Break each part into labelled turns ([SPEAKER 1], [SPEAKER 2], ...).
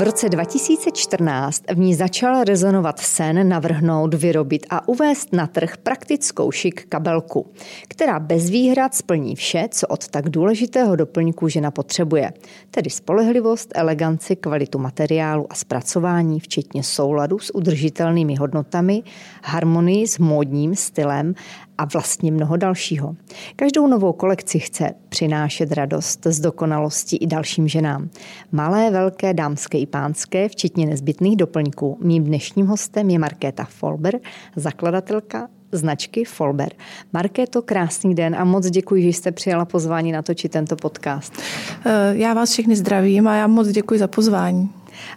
[SPEAKER 1] V roce 2014 v ní začal rezonovat sen navrhnout, vyrobit a uvést na trh praktickou šik kabelku, která bez výhrad splní vše, co od tak důležitého doplňku žena potřebuje, tedy spolehlivost, eleganci, kvalitu materiálu a zpracování, včetně souladu s udržitelnými hodnotami, harmonii s módním stylem a vlastně mnoho dalšího. Každou novou kolekci chce přinášet radost z dokonalosti i dalším ženám. Malé, velké, dámské i pánské, včetně nezbytných doplňků. Mým dnešním hostem je Markéta Folber, zakladatelka značky Folber. Markéto, krásný den a moc děkuji, že jste přijala pozvání natočit tento podcast.
[SPEAKER 2] Eh, já vás všechny zdravím a já moc děkuji za pozvání.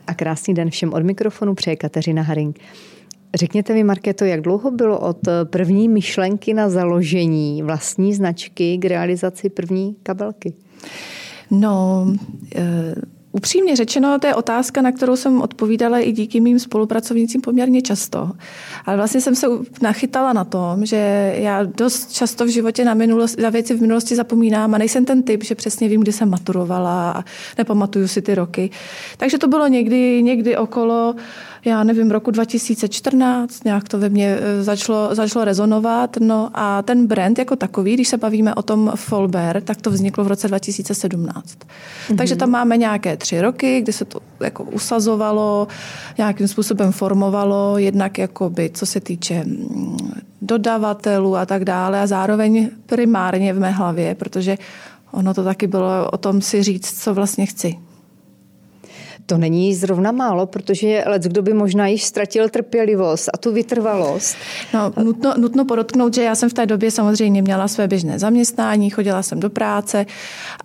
[SPEAKER 1] A krásný den všem od mikrofonu přeje Kateřina Haring. Řekněte mi, Marketo, jak dlouho bylo od první myšlenky na založení vlastní značky k realizaci první kabelky?
[SPEAKER 2] No, e- Upřímně řečeno, to je otázka, na kterou jsem odpovídala i díky mým spolupracovnícím poměrně často. Ale vlastně jsem se nachytala na tom, že já dost často v životě na, minulost, na věci v minulosti zapomínám a nejsem ten typ, že přesně vím, kdy jsem maturovala a nepamatuju si ty roky. Takže to bylo někdy, někdy okolo já nevím, roku 2014, nějak to ve mně e, začalo, začalo rezonovat. No a ten brand jako takový, když se bavíme o tom Folber, tak to vzniklo v roce 2017. Mm-hmm. Takže tam máme nějaké tři roky, kdy se to jako usazovalo, nějakým způsobem formovalo, jednak jakoby, co se týče mm, dodavatelů a tak dále a zároveň primárně v mé hlavě, protože ono to taky bylo o tom si říct, co vlastně chci.
[SPEAKER 1] To není zrovna málo, protože let, kdo by možná již ztratil trpělivost a tu vytrvalost.
[SPEAKER 2] No, nutno, nutno podotknout, že já jsem v té době samozřejmě měla své běžné zaměstnání, chodila jsem do práce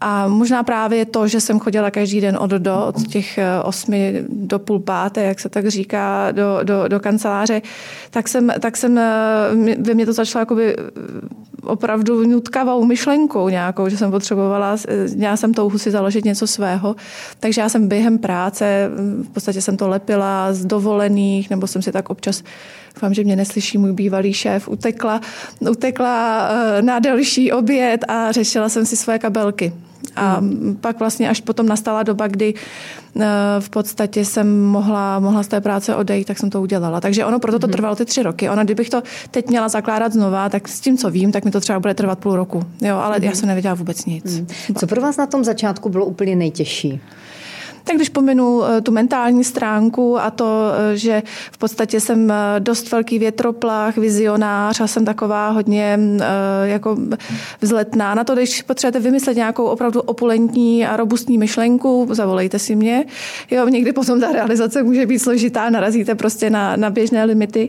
[SPEAKER 2] a možná právě to, že jsem chodila každý den od do, od těch eh, osmi do půl páté, jak se tak říká, do, do, do kanceláře, tak jsem, tak jsem eh, ve mně to začalo jakoby opravdu nutkavou myšlenkou nějakou, že jsem potřebovala, měla jsem touhu si založit něco svého, takže já jsem během práce práce, v podstatě jsem to lepila z dovolených, nebo jsem si tak občas, doufám, že mě neslyší můj bývalý šéf, utekla, utekla eh, na delší oběd a řešila jsem si své kabelky. A pak vlastně až potom nastala doba, kdy eh, v podstatě jsem mohla, mohla z té práce odejít, tak jsem to udělala. Takže ono proto to mm. trvalo ty tři roky. Ono, kdybych to teď měla zakládat znova, tak s tím, co vím, tak mi to třeba bude trvat půl roku. Jo, ale mm. já jsem nevěděla vůbec nic. Mm.
[SPEAKER 1] Co pro vás na tom začátku bylo úplně nejtěžší?
[SPEAKER 2] Tak když pominu eh, tu mentální stránku a to, eh, že v podstatě jsem eh, dost velký větroplach, vizionář a jsem taková hodně jako vzletná. Na to, když potřebujete vymyslet nějakou opravdu opulentní a robustní myšlenku, zavolejte si mě. Jo, někdy potom ta realizace může být složitá, narazíte prostě na, na běžné limity.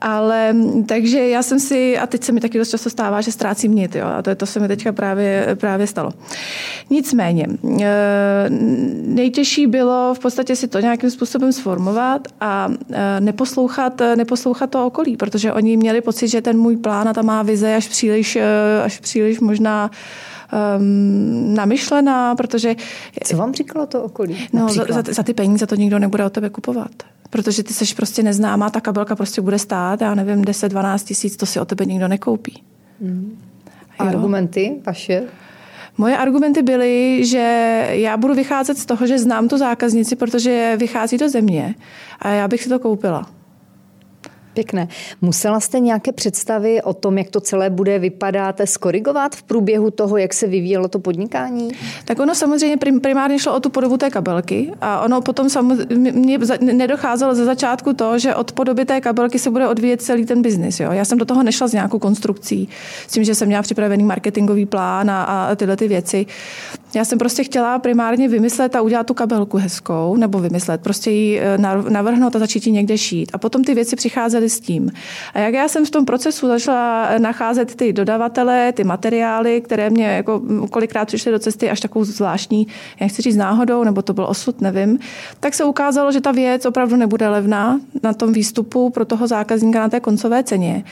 [SPEAKER 2] Ale takže já jsem si, a teď se mi taky dost často stává, že ztrácím nit, jo, a to, to se mi teďka právě, právě stalo. Nicméně, nejtěžší nejtěžší bylo v podstatě si to nějakým způsobem sformovat a e, neposlouchat, neposlouchat to okolí, protože oni měli pocit, že ten můj plán a ta má vize až příliš, e, až příliš možná um, namyšlená, protože...
[SPEAKER 1] Co vám říkalo to okolí?
[SPEAKER 2] No, za, za, za ty peníze to nikdo nebude od tebe kupovat. Protože ty seš prostě neznámá, ta kabelka prostě bude stát, já nevím, 10-12 tisíc, to si o tebe nikdo nekoupí.
[SPEAKER 1] Mm. Argumenty vaše?
[SPEAKER 2] Moje argumenty byly, že já budu vycházet z toho, že znám tu zákaznici, protože vychází do země a já bych si to koupila.
[SPEAKER 1] Pěkné. Musela jste nějaké představy o tom, jak to celé bude vypadat, skorigovat v průběhu toho, jak se vyvíjelo to podnikání?
[SPEAKER 2] Tak ono samozřejmě primárně šlo o tu podobu té kabelky a ono potom samozřejmě nedocházelo ze začátku to, že od podoby té kabelky se bude odvíjet celý ten biznis. Já jsem do toho nešla s nějakou konstrukcí, s tím, že jsem měla připravený marketingový plán a, a tyhle ty věci. Já jsem prostě chtěla primárně vymyslet a udělat tu kabelku hezkou, nebo vymyslet, prostě ji eh, navrhnout a začít ji někde šít. A potom ty věci přicházely s tím. A jak já jsem v tom procesu začala nacházet ty dodavatele, ty materiály, které mě jako kolikrát přišly do cesty až takovou zvláštní, jak chci říct náhodou, nebo to byl osud, nevím, tak se ukázalo, že ta věc opravdu nebude levná na tom výstupu pro toho zákazníka na té koncové ceně.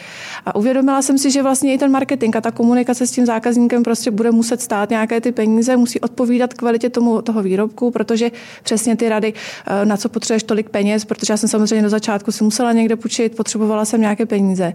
[SPEAKER 2] A uvědomila jsem si, že vlastně i ten marketing a ta komunikace s tím zákazníkem prostě bude muset stát nějaké ty peníze, musí odpovídat kvalitě tomu, toho výrobku, protože přesně ty rady, eh, na co potřebuješ tolik peněz, protože já jsem samozřejmě do začátku si musela někde půjčit, potřebovala jsem nějaké peníze.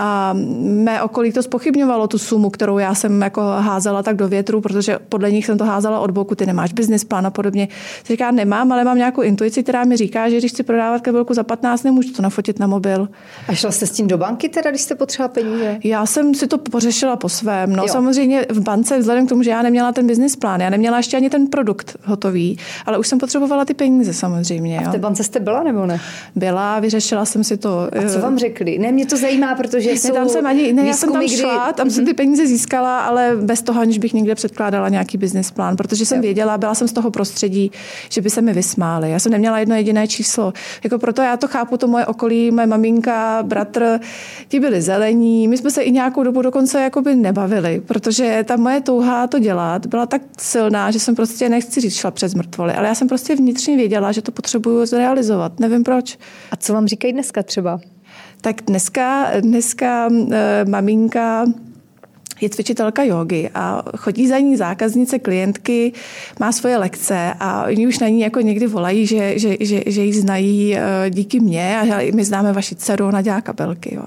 [SPEAKER 2] A mé okolí to spochybňovalo tu sumu, kterou já jsem jako házela tak do větru, protože podle nich jsem to házela od boku, ty nemáš business plán a podobně. Říká, nemám, ale mám nějakou intuici, která mi říká, že když chci prodávat kabelku za 15, nemůžu to nafotit na mobil.
[SPEAKER 1] A šla jste s tím do banky teda, když jste potřeba peníze?
[SPEAKER 2] Já jsem si to pořešila po svém. No, jo. samozřejmě v bance, vzhledem k tomu, že já neměla ten business plán, já neměla ještě ani ten produkt hotový, ale už jsem potřebovala ty peníze samozřejmě.
[SPEAKER 1] A v té bance jste byla nebo ne?
[SPEAKER 2] Byla, vyřešila jsem si to.
[SPEAKER 1] A co vám řekli? Ne, mě to zajímá, protože
[SPEAKER 2] ne,
[SPEAKER 1] jsou
[SPEAKER 2] tam jsem ani, ne, já jsem tam šla, kdy... tam jsem ty mhm. peníze získala, ale bez toho, aniž bych někde předkládala nějaký business plán, protože jsem jo. věděla, byla jsem z toho prostředí, že by se mi vysmáli. Já jsem neměla jedno jediné číslo. Jako proto já to chápu, to moje okolí, moje maminka, bratr, ti byli zelení. My jsme se i nějakou dobu dokonce jakoby nebavili, protože ta moje touha to dělat byla tak silná, že jsem prostě, nechci říct, šla přes mrtvoly, ale já jsem prostě vnitřně věděla, že to potřebuju zrealizovat. Nevím proč.
[SPEAKER 1] A co vám říkají dneska třeba?
[SPEAKER 2] Tak dneska, dneska e, maminka je cvičitelka jogy a chodí za ní zákaznice, klientky, má svoje lekce a oni už na ní jako někdy volají, že, že, že, že ji znají eh, díky mně a my známe vaši dceru, ona dělá kabelky. Jo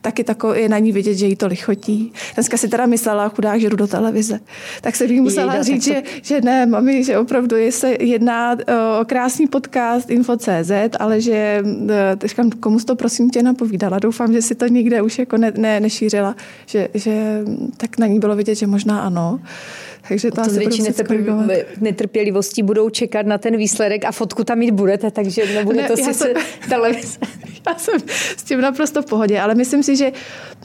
[SPEAKER 2] taky takový, je na ní vidět, že jí to lichotí. Dneska si teda myslela, chudák, že jdu do televize. Tak se jí musela Jejda, říct, to... že, že ne, mami, že opravdu je se jedná eh, o krásný podcast Info.cz, ale že teďka, eh, komu to prosím tě napovídala. Doufám, že si to nikde už jako ne, ne, nešířila, že, že tak na ní bylo vidět, že možná ano. Takže to, to asi větší
[SPEAKER 1] netrpělivostí budou čekat na ten výsledek a fotku tam mít budete, takže nebude ne, to sice jsem, televize.
[SPEAKER 2] Já jsem s tím naprosto v pohodě, ale myslím si, že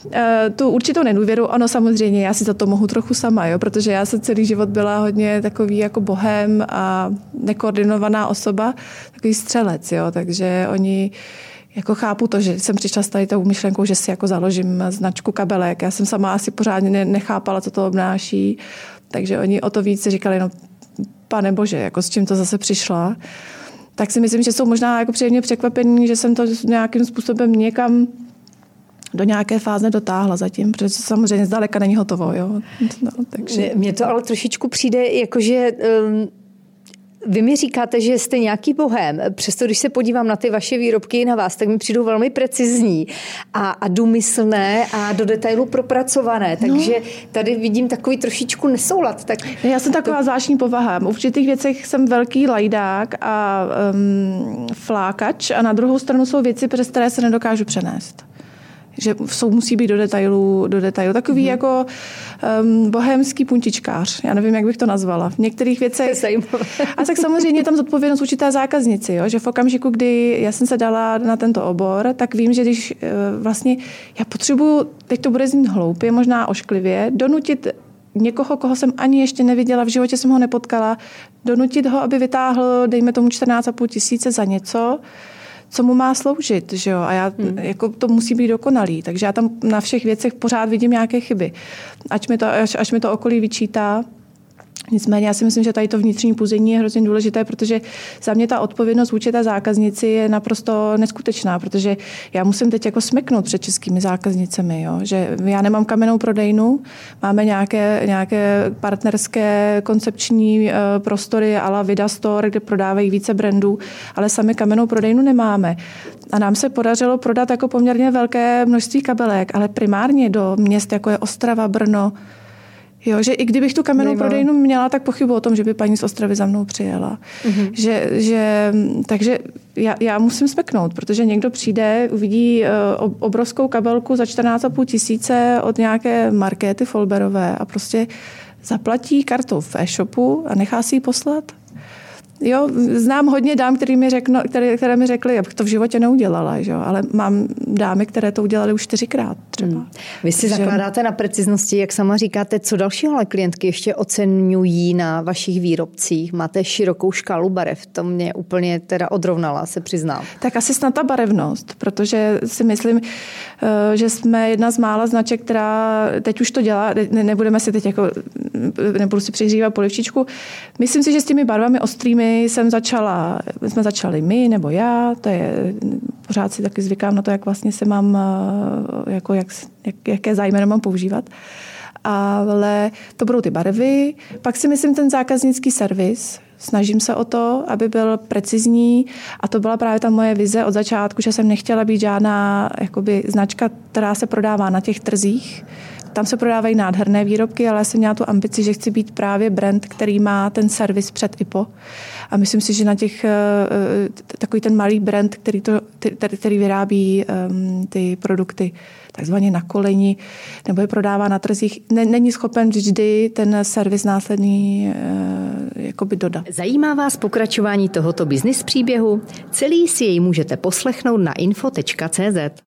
[SPEAKER 2] uh, tu určitou nedůvěru, ono samozřejmě, já si za to mohu trochu sama, jo, protože já jsem celý život byla hodně takový jako bohem a nekoordinovaná osoba, takový střelec, jo, takže oni jako chápu to, že jsem přišla s tady tou myšlenkou, že si jako založím značku kabelek. Já jsem sama asi pořádně nechápala, co to obnáší. Takže oni o to víc říkali, no pane bože, jako s čím to zase přišla. Tak si myslím, že jsou možná jako příjemně překvapení, že jsem to nějakým způsobem někam do nějaké fáze dotáhla zatím, protože samozřejmě zdaleka není hotovo. Jo?
[SPEAKER 1] No, takže... Mně to ale trošičku přijde, jakože um vy mi říkáte, že jste nějaký bohem, přesto když se podívám na ty vaše výrobky na vás, tak mi přijdou velmi precizní a, a důmyslné a do detailu propracované. No. Takže no. tady vidím takový trošičku nesoulad. Tak
[SPEAKER 2] Já jsem taková to... zvláštní povaha. V určitých věcech jsem velký lajdák a um, flákač a na druhou stranu jsou věci, přes které se nedokážu přenést že jsou, musí být do detailu, do detailu. Takový mm-hmm. jako um, bohemský puntičkář. Já nevím, jak bych to nazvala. V některých věcech... A tak samozřejmě je tam zodpovědnost určité zákaznici, jo? že v okamžiku, kdy já jsem se dala na tento obor, tak vím, že když uh, vlastně já potřebuju, teď to bude znít hloupě, možná ošklivě, donutit někoho, koho jsem ani ještě neviděla, v životě jsem ho nepotkala, donutit ho, aby vytáhl, dejme tomu 14,5 tisíce za něco, co mu má sloužit, že jo? A já, hmm. jako to musí být dokonalý. Takže já tam na všech věcech pořád vidím nějaké chyby. Ať mi to, až, až mi to okolí vyčítá, Nicméně já si myslím, že tady to vnitřní puzení je hrozně důležité, protože za mě ta odpovědnost vůči té zákaznici je naprosto neskutečná, protože já musím teď jako smeknout před českými zákaznicemi, jo? že já nemám kamennou prodejnu, máme nějaké, nějaké partnerské koncepční eh, prostory ala Vida Store, kde prodávají více brandů, ale sami kamennou prodejnu nemáme. A nám se podařilo prodat jako poměrně velké množství kabelek, ale primárně do měst, jako je Ostrava, Brno, Jo, že i kdybych tu kamennou Zajímavé. prodejnu měla, tak pochybu o tom, že by paní z Ostravy za mnou přijela. Mm-hmm. Že, že, takže já, já musím speknout, protože někdo přijde, uvidí uh, obrovskou kabelku za 14,5 tisíce od nějaké markety Folberové a prostě zaplatí kartou v e-shopu a nechá si ji poslat. Jo, znám hodně dám, který mi řekno, které, které mi řekly, abych to v životě neudělala, že? ale mám dámy, které to udělali už čtyřikrát třeba. Hmm.
[SPEAKER 1] Vy si Takže... zakládáte na preciznosti, jak sama říkáte, co dalšího ale klientky ještě oceňují na vašich výrobcích? Máte širokou škálu barev, to mě úplně teda odrovnala, se přiznám.
[SPEAKER 2] Tak asi snad ta barevnost, protože si myslím, eh, že jsme jedna z mála značek, která teď už to dělá, ne, nebudeme si teď jako, nebudu si přihřívat polivčičku. Myslím si, že s těmi barvami ostrými jsem začala, jsme začali my nebo já, to je, pořád si taky zvykám na to, jak vlastně se mám, eh, jako jak, jak, jaké zájmeny mám používat. Ale to budou ty barvy. Pak si myslím ten zákaznický servis, snažím se o to, aby byl precizní a to byla právě ta moje vize od začátku, že jsem nechtěla být žádná jakoby, značka, která se prodává na těch trzích, tam se prodávají nádherné výrobky, ale já jsem měla tu ambici, že chci být právě brand, který má ten servis před i po. A myslím si, že na těch, eh, takový ten malý brand, který, to, který vyrábí ehm, ty produkty takzvaně na koleni nebo je prodává na trzích, není schopen vždy ten servis následný eh, jakoby dodat.
[SPEAKER 1] Zajímá vás pokračování tohoto biznis příběhu? Celý si jej můžete poslechnout na info.cz.